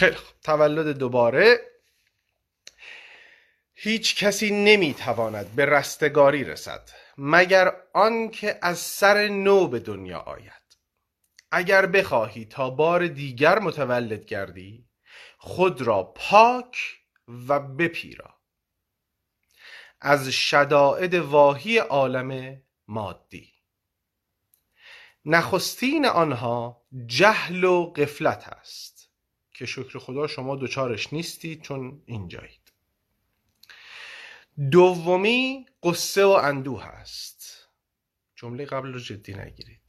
خیلی تولد دوباره. هیچ کسی نمی‌تواند به رستگاری رسد مگر آنکه از سر نو به دنیا آید. اگر بخواهی تا بار دیگر متولد گردی خود را پاک و بپیرا. از شدائد واهی عالم مادی. نخستین آنها جهل و قفلت است. که شکر خدا شما دوچارش نیستید چون اینجایید دومی قصه و اندوه است. جمله قبل رو جدی نگیرید.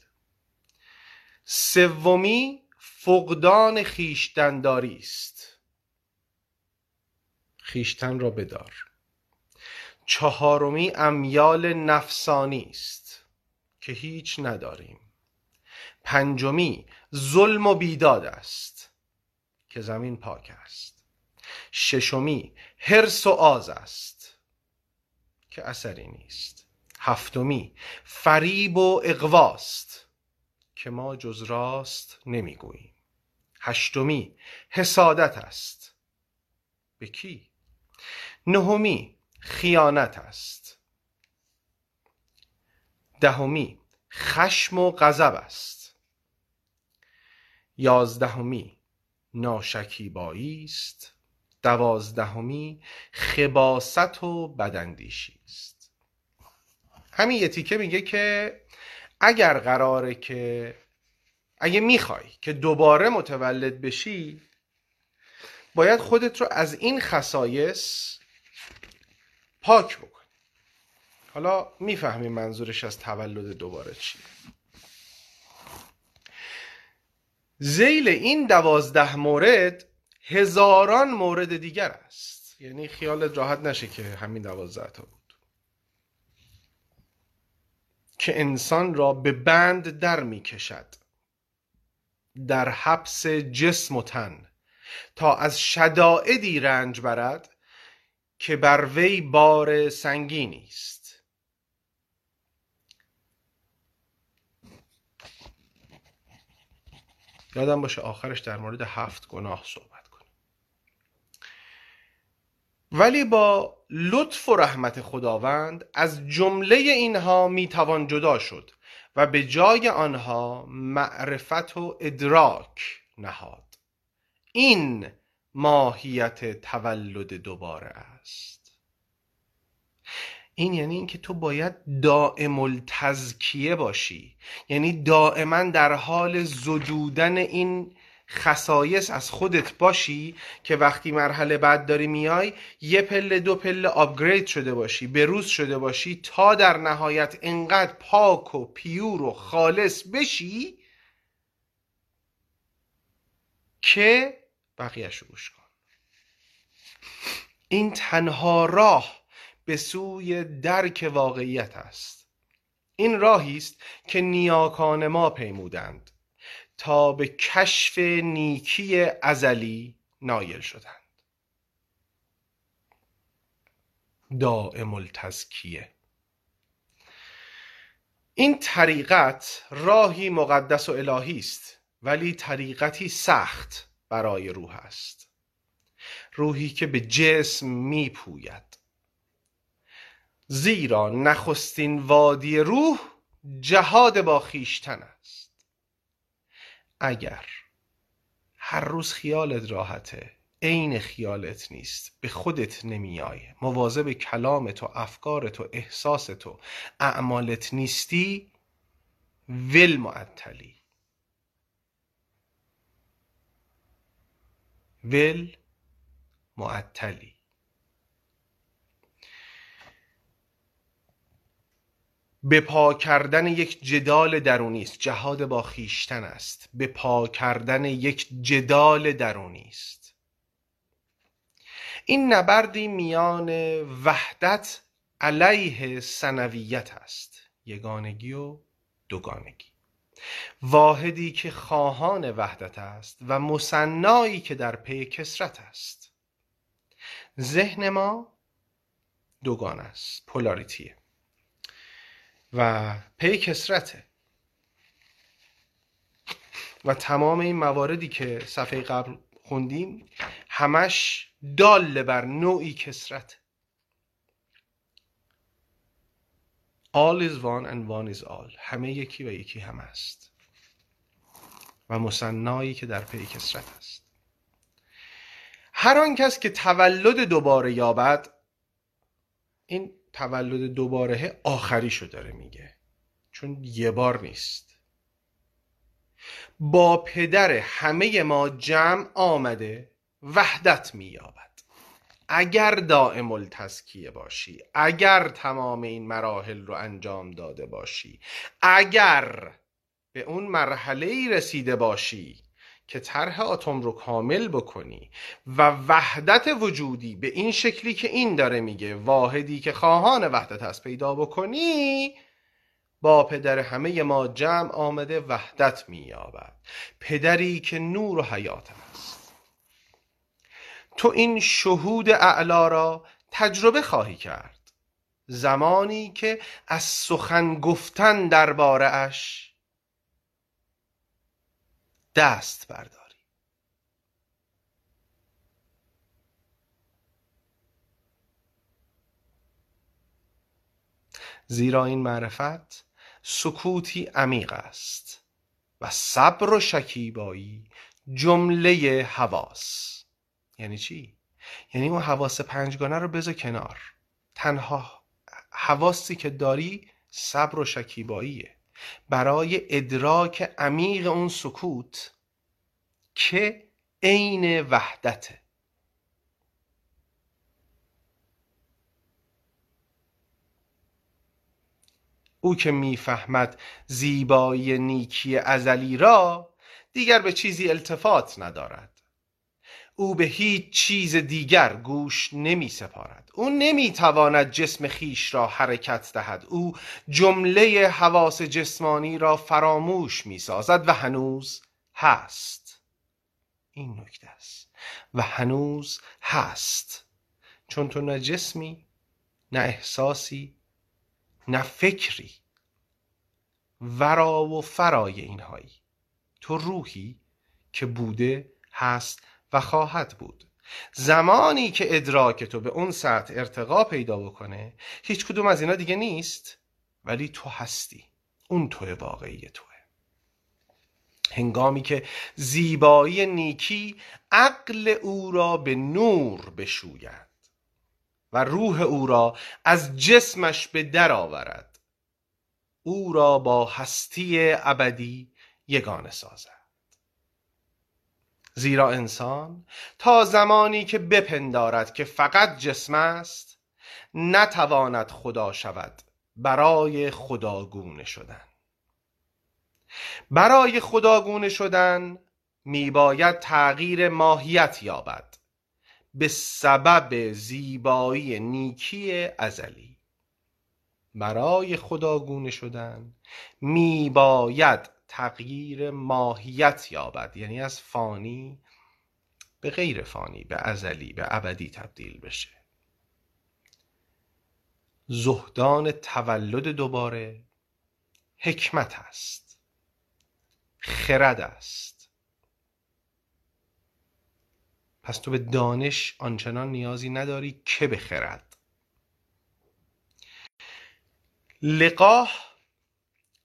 سومی فقدان خیشتنداری است. خیشتن را بدار. چهارمی امیال نفسانی است که هیچ نداریم. پنجمی ظلم و بیداد است. که زمین پاک است. ششمی حرس و آز است که اثری نیست. هفتمی فریب و اقواست که ما جز راست نمی‌گوییم. هشتمی حسادت است. به کی؟ نهمی خیانت است. دهمی خشم و غضب است. یازدهمی ناشکیبایی است. دوازدهمی خباست و بداندیشی است. همین یه تیکه میگه که اگر قراره که اگه می‌خوای که دوباره متولد بشی باید خودت رو از این خصایص پاک بکن حالا می‌فهمیم منظورش از تولد دوباره چیه. زیل این دوازده مورد هزاران مورد دیگر است. یعنی خیالت راحت نشه که همین دوازده تا بود. که انسان را به بند در می کشد در حبس جسم و تن. تا از شدائدی رنج برد که بر وی بار سنگینی است. یادم باشه آخرش در مورد هفت گناه صحبت کنیم. ولی با لطف و رحمت خداوند از جمله اینها می‌توان جدا شد و به جای آنها معرفت و ادراک نهاد. این ماهیت تولد دوباره است. این یعنی اینکه تو باید دائم التزکیه باشی. یعنی دائما در حال زدودن این خصایص از خودت باشی که وقتی مرحله بعد داری میای یه پله دو پله آپگرید شده باشی بروز شده باشی تا در نهایت انقدر پاک و پیور و خالص بشی که بقیهش رو گوش کن. این تنها راه به سوی درک واقعیت است. این راهی است که نیاکان ما پیمودند تا به کشف نیکی ازلی نایل شدند. دائم التزکیه. این طریقت راهی مقدس و الهی است ولی طریقتی سخت برای روح است. روحی که به جسم میپوید. زیرا نخستین وادی روح جهاد با خیشتن است. اگر هر روز خیالت راحته عین خیالت نیست به خودت نمیای مواظب کلامت و افکارت و احساست و اعمالت نیستی ول معطلی. ول معطلی. به پا کردن یک جدال درونی است. جهاد با خیشتن است. به پا کردن یک جدال درونی است. این نبردی میان وحدت علیه سنویت است. یگانگی و دوگانگی. واحدی که خواهان وحدت است و مصنایی که در پی کسرت است. ذهن ما دوگان است. پولاریتیه. و پی کسرته. و تمام این مواردی که صفحه قبل خوندیم همش دال بر نوعی کسرت. All is one and one is all. همه یکی و یکی هم است. و مصنایی که در پی کسرت است. هر آن کس که تولد دوباره یابد این تولد دوباره آخری شو داره میگه. چون یه بار نیست. با پدر همه ما جمع آمده وحدت مییابد. اگر دائم التزکیه باشی اگر تمام این مراحل رو انجام داده باشی اگر به اون مرحله ای رسیده باشی که طرح اتم رو کامل بکنی و وحدت وجودی به این شکلی که این داره میگه واحدی که خواهان وحدت هست پیدا بکنی با پدر همه ما جمع آمده وحدت مییابد. پدری که نور و حیات است تو این شهود اعلا را تجربه خواهی کرد. زمانی که از سخن گفتن درباره اش دست برداری. زیرا این معرفت سکوتی عمیق است و صبر و شکیبایی جمله حواس. یعنی چی؟ یعنی اون حواس پنجگانه رو بذار کنار. تنها حواسی که داری صبر و شکیباییه. برای ادراک عمیق اون سکوت که عین وحدته. او که می‌فهمد زیبایی نیکی ازلی را دیگر به چیزی التفات ندارد. او به هیچ چیز دیگر گوش نمی سپارد. او نمی تواند جسم خیش را حرکت دهد. او جمله حواس جسمانی را فراموش می سازد و هنوز هست. این نکته است. و هنوز هست. چون تو نه جسمی نه احساسی نه فکری. ورا و فرای اینهایی. تو روحی که بوده هست و خواهد بود. زمانی که ادراک تو به اون سطح ارتقا پیدا بکنه هیچ کدوم از اینا دیگه نیست. ولی تو هستی. اون تو واقعی توه. هنگامی که زیبایی نیکی عقل او را به نور بشوید و روح او را از جسمش به در آورد او را با هستی ابدی یگانه سازد. زیرا انسان تا زمانی که بپندارد که فقط جسم است نتواند خدا شود برای خداگونه شدن. برای خداگونه شدن میباید تغییر ماهیت یابد به سبب زیبایی نیکی ازلی. برای خداگونه شدن میباید تغییر ماهیت یابد. یعنی از فانی به غیر فانی به ازلی به ابدی تبدیل بشه. زهدان تولد دوباره حکمت است. خرد است. پس تو به دانش آنچنان نیازی نداری که به خرد. لقاه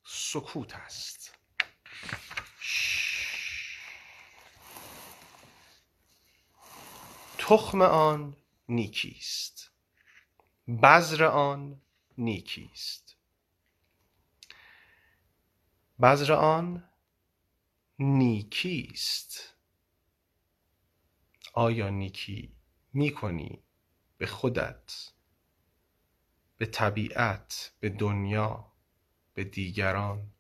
سکوت است. تخم آن نیکیست. بذر آن نیکیست. بذر آن نیکیست. آیا نیکی می‌کنی به خودت به طبیعت به دنیا به دیگران؟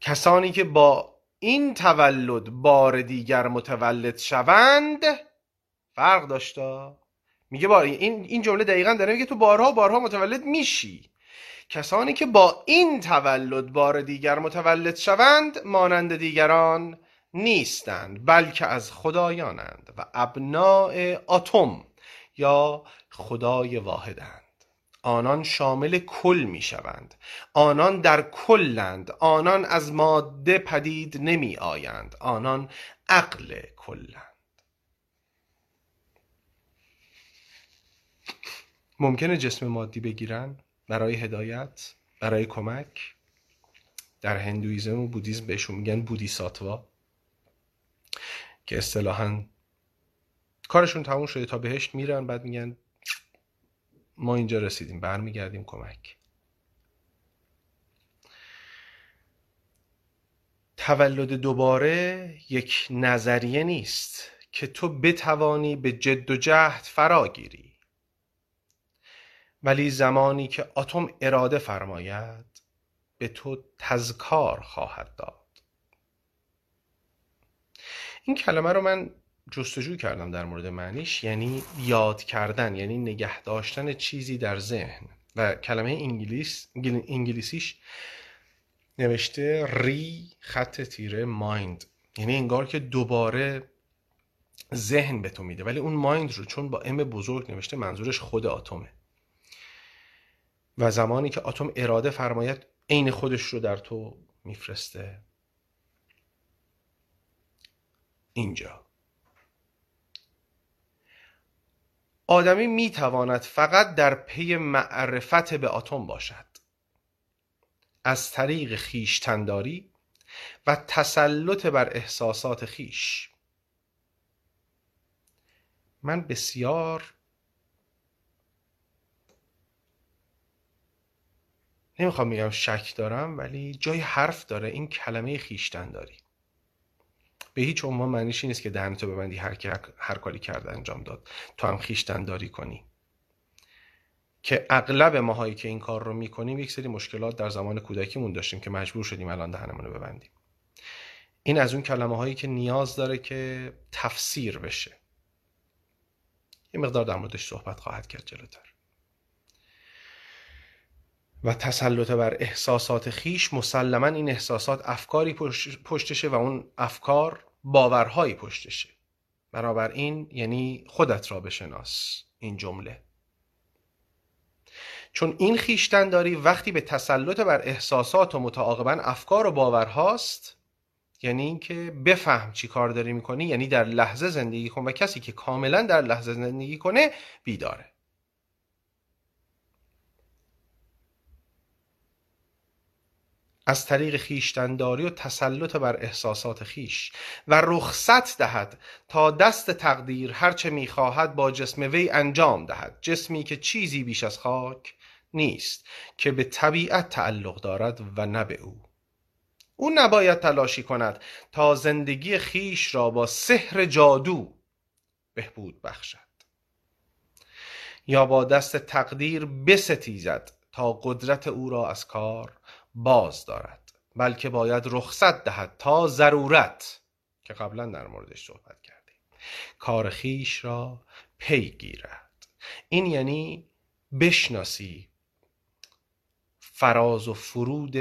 کسانی که با این تولد بار دیگر متولد شوند؟ فرق داشتا؟ میگه بار این این جمله دقیقا داره میگه تو بارها بارها متولد میشی. کسانی که با این تولد بار دیگر متولد شوند مانند دیگران نیستند بلکه از خدایانند و ابناع اتم یا خدای واحدند. آنان شامل کل می شوند آنان در کلند. آنان از ماده پدید نمی آیند آنان عقل کلند. ممکنه جسم مادی بگیرن؟ برای هدایت؟ برای کمک؟ در هندویزم و بودیزم بهشون میگن بودیساتوا که اصطلاحا کارشون تموم شده تا بهشت میرن بعد میگن ما اینجا رسیدیم. برمیگردیم کمک. تولد دوباره یک نظریه نیست که تو بتوانی به جد و جهد فرا گیری. ولی زمانی که اتم اراده فرماید به تو تذکار خواهد داد. این کلمه رو من جستجو کردم در مورد معنیش یعنی یاد کردن یعنی نگه داشتن چیزی در ذهن. و کلمه انگلیس انگلیسیش نوشته ری خط تیره مایند یعنی انگار که دوباره ذهن به تو میده. ولی اون مایند رو چون با ام بزرگ نوشته منظورش خود اتمه. و زمانی که اتم اراده فرماید عین خودش رو در تو میفرسته. اینجا. آدمی می‌تواند فقط در پی معرفت به اتم باشد. از طریق خیشتنداری و تسلط بر احساسات خیش. من بسیار نمی‌خوام میگم شک دارم ولی جای حرف داره این کلمه خیشتنداری. به هیچ عنوان معنیش نیست که دهنتو ببندی هر, هر کاری کرده انجام داد. تو هم خیشتن داری کنی. که اغلب ماهایی که این کار رو می‌کنیم یک سری مشکلات در زمان کودکیمون داشتیم که مجبور شدیم الان دهنمون رو ببندیم. این از اون کلمه هایی که نیاز داره که تفسیر بشه. یه مقدار در موردش صحبت خواهد کرد جلوتر. و تسلط بر احساسات خیش مسلما این احساسات افکاری پشتشه و اون افکار باورهایی پشتشه. بنابراین یعنی خودت را بشناس این جمله. چون این خیشتنداری وقتی به تسلط بر احساسات و متعاقبا افکار و باورهاست یعنی اینکه بفهم چی کار داری می‌کنی یعنی در لحظه زندگی کن و کسی که کاملا در لحظه زندگی کنه بیداره. از طریق خیشتنداری و تسلط بر احساسات خیش و رخصت دهد تا دست تقدیر هرچه می‌خواهد با جسم وی انجام دهد. جسمی که چیزی بیش از خاک نیست که به طبیعت تعلق دارد و نه به او. او نباید تلاشی کند تا زندگی خیش را با سحر جادو بهبود بخشد. یا با دست تقدیر بستیزد تا قدرت او را از کار باز دارد بلکه باید رخصت دهد تا ضرورت که قبلا در موردش صحبت کردیم. کار خیش را پی گیرد. این یعنی بشناسی فراز و فرود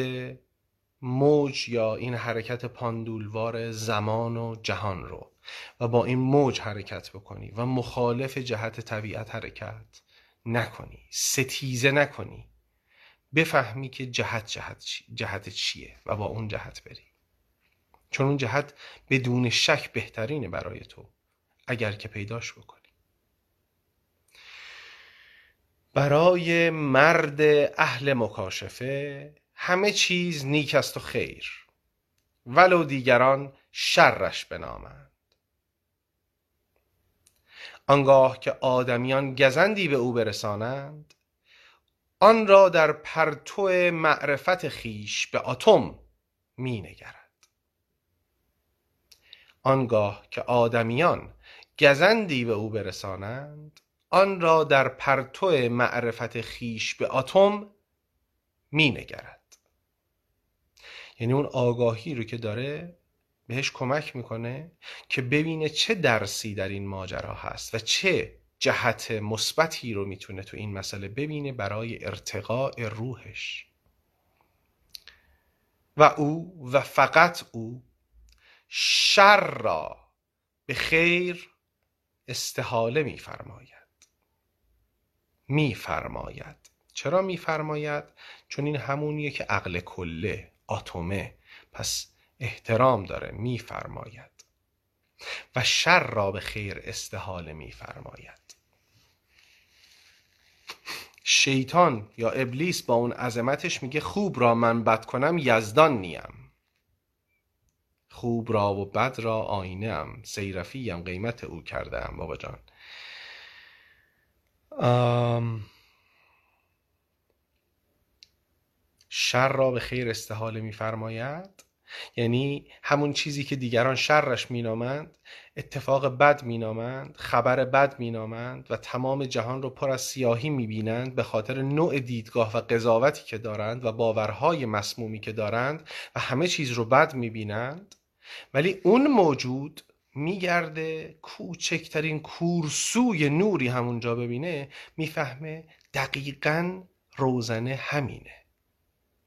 موج یا این حرکت پاندولوار زمان و جهان رو. و با این موج حرکت بکنی و مخالف جهت طبیعت حرکت نکنی ستیزه نکنی. بفهمی که جهت جهت, جهت چیه و با اون جهت بری. چون اون جهت بدون شک بهترینه برای تو اگر که پیداش بکنی. برای مرد اهل مکاشفه همه چیز نیک است و خیر ولو دیگران شرش بنامند آنگاه که آدمیان گزندی به او برسانند آن را در پرتو معرفت خیش به اتم می نگرد. آنگاه که آدمیان گزندی به او برسانند آن را در پرتو معرفت خیش به اتم می نگرد. یعنی اون آگاهی رو که داره بهش کمک می‌کنه که ببینه چه درسی در این ماجرا هست و چه جهت مثبتی رو می‌تونه تو این مسئله ببینه برای ارتقاء روحش. و او و فقط او شر را به خیر استحاله میفرماید. میفرماید. چرا میفرماید؟ چون این همونیه که عقل کله اتمه پس احترام داره میفرماید. و شر را به خیر استحاله میفرماید. شیطان یا ابلیس با اون عظمتش میگه خوب را من بد کنم یزدان نیم. خوب را و بد را آینه ام سیرفیم قیمت او کرده ام. بابا جان. شر را به خیر استحاله میفرماید؟ یعنی همون چیزی که دیگران شرش مینامند اتفاق بد مینامند خبر بد مینامند و تمام جهان رو پر از سیاهی می‌بینند به خاطر نوع دیدگاه و قضاوتی که دارند و باورهای مسمومی که دارند و همه چیز رو بد می‌بینند. ولی اون موجود میگرده کوچکترین کورسوی نوری همونجا ببینه می‌فهمه دقیقا روزنه همینه.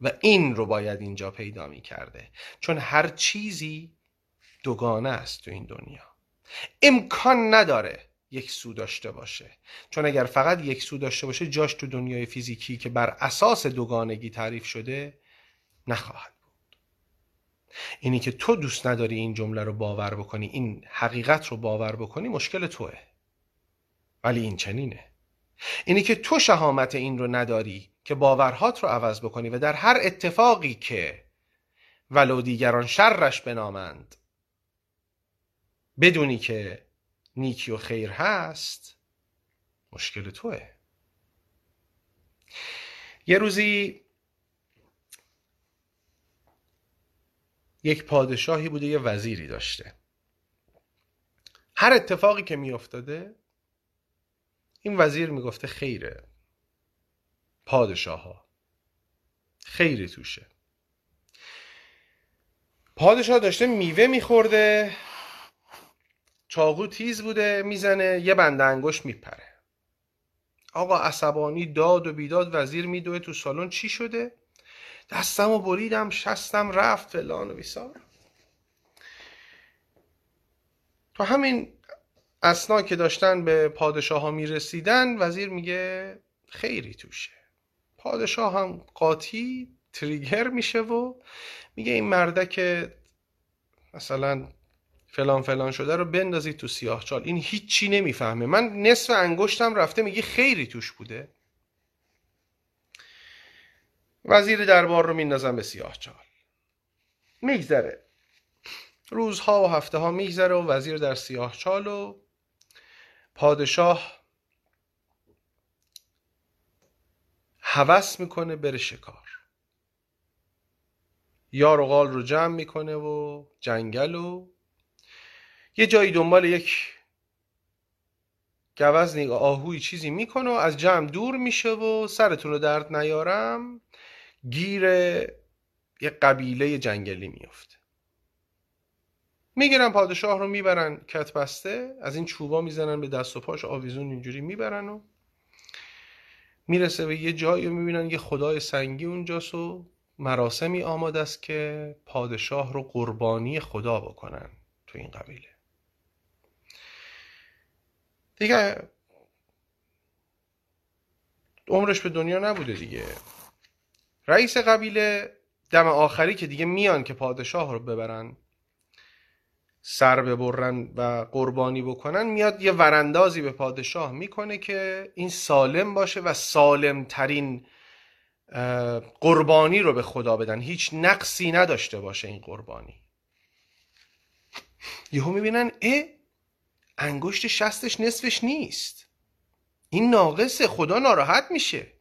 و این رو باید اینجا پیدا می کرده چون هر چیزی دوگانه است تو این دنیا. امکان نداره یک سو داشته باشه. چون اگر فقط یک سو داشته باشه جاش تو دنیای فیزیکی که بر اساس دوگانگی تعریف شده نخواهد بود. اینی که تو دوست نداری این جمله رو باور بکنی این حقیقت رو باور بکنی مشکل توه. ولی این چنینه. اینی که تو شهامت این رو نداری که باورهات رو عوض بکنی و در هر اتفاقی که ولو دیگران شرش بنامند بدونی که نیکی و خیر هست مشکل توه. یه روزی یک پادشاهی بوده یه وزیری داشته. هر اتفاقی که میافتاده این وزیر می‌گفته خیره. پادشاه ها خیری توشه. پادشاه داشته میوه میخورده چاقو تیز بوده می‌زنه یه بند انگوش میپره. آقا عصبانی داد و بیداد وزیر میدوه تو سالن چی شده؟ دستم و بریدم شستم رفت فلان و بیسار. تو همین اسنا که داشتن به پادشاه ها می‌رسیدن وزیر میگه خیری توشه. پادشاه هم قاطی تریگر میشه و میگه این مرده که مثلا فلان فلان شده رو بندازید تو سیاه چال. این هیچی نمی‌فهمه. من نصف انگشتم رفته میگه خیری توش بوده. وزیر دربار رو میندازم به سیاه چال. میگذره. روزها و هفته ها میگذره و وزیر در سیاه چال و پادشاه هوس می‌کنه بره شکار. یار و غال رو جمع می‌کنه و جنگل و یه جایی دنبال یک گوز نگاه آهوی چیزی می‌کنه و از جمع دور میشه و سرتون رو درد نیارم گیر یه قبیله جنگلی میفته می‌گیرن پادشاه رو می‌برن کت بسته از این چوبا می‌زنن به دست و پاش آویزون اینجوری می‌برن و می‌رسه به یه جایی می‌بینن یه خدای سنگی اونجاست و مراسمی آماده است که پادشاه رو قربانی خدا بکنن تو این قبیله. دیگه عمرش به دنیا نبوده دیگه. رئیس قبیله دم آخری که دیگه میان که پادشاه رو ببرن سر ببرن و قربانی بکنن میاد یه وراندازی به پادشاه می‌کنه که این سالم باشه و سالم ترین قربانی رو به خدا بدن. هیچ نقصی نداشته باشه این قربانی. یهو می‌بینن اه انگشت شستش نصفش نیست. این ناقصه خدا ناراحت میشه.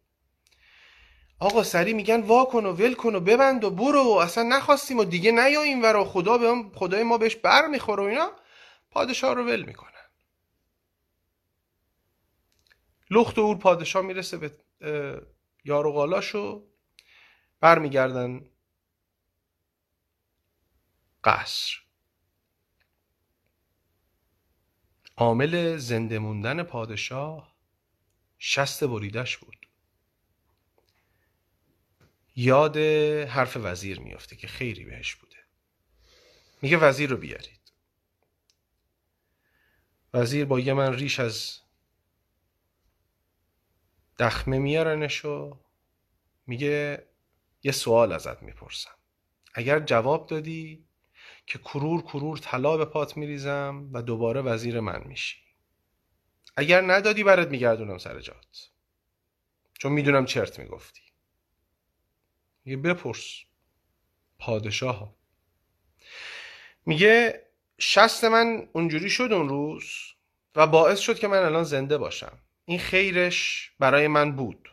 آقا سری میگن وا کن و ول کن و ببند و برو و اصلا نخواستیم و دیگه نیاییم و خدا به هم خدای ما بهش بر می‌خوره و اینا. پادشاه رو ول می‌کنن. لخت و اور پادشاه می‌رسه به یار و برمیگردن قصر. عامل زنده موندن پادشاه شست بریدش بود. یاد حرف وزیر میافته که خیری بهش بوده. میگه وزیر رو بیارید. وزیر با یه من ریش از دخمه میارنشو میگه یه سوال ازت می‌پرسم. اگر جواب دادی که کرور کرور طلا به پات میریزم و دوباره وزیر من میشی. اگر ندادی برات میگردونم سر جات. چون می‌دونم چرت می‌گفتی. میگه بپرس پادشاه میگه شست من اونجوری شد اون روز و باعث شد که من الان زنده باشم. این خیرش برای من بود.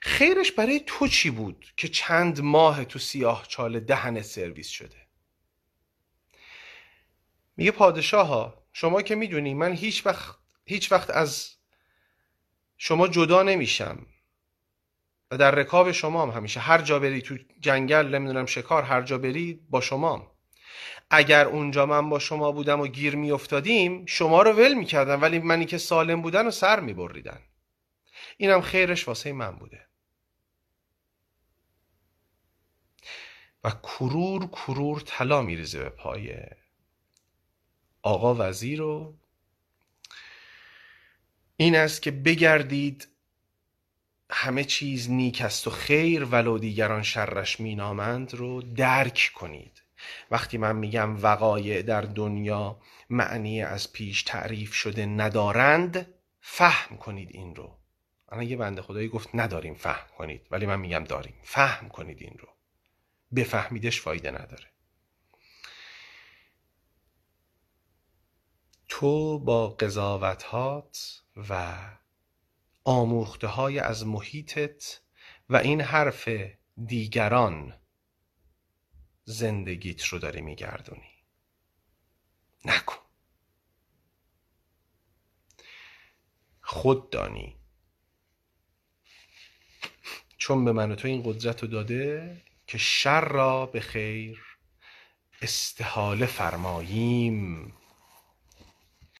خیرش برای تو چی بود که چند ماه تو سیاه چال دهن سرویس شده؟ میگه پادشاه ها شما که می‌دونی من هیچ وقت هیچ وقت از شما جدا نمیشم. و در رکاب شما هم همیشه. هر جا بری تو جنگل نمی‌دونم شکار هر جا بری با شما اگر اونجا من با شما بودم و گیر میافتادیم شما رو ول می‌کردم ولی منی که سالم بودن و سر میبریدن. اینم خیرش واسه من بوده. و کرور کرور طلا میریزه به پای آقا وزیر و این است که بگردید همه چیز نیک است و خیر ولو دیگران شرش مینامند رو درک کنید. وقتی من میگم وقایع در دنیا معنی از پیش تعریف شده ندارند فهم کنید این رو. الان یه بنده خدایی گفت نداریم فهم کنید ولی من میگم داریم. فهم کنید این رو. بفهمیدش فایده نداره. تو با قضاوتهات و آموخته های از محیطت و این حرف دیگران زندگیت رو داری میگردونی. نکن. خود دانی. چون به من و تو این قدرت رو داده که شر را به خیر استحاله فرماییم.